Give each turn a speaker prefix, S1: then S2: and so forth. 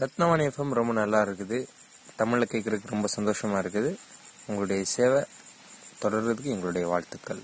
S1: Rathnavani FM ரொம்ப நல்லா இருக்குது. தமிழில் கேட்குறதுக்கு ரொம்ப சந்தோஷமாக இருக்குது. உங்களுடைய சேவை தொடர்றதுக்கு எங்களுடைய வாழ்த்துக்கள்.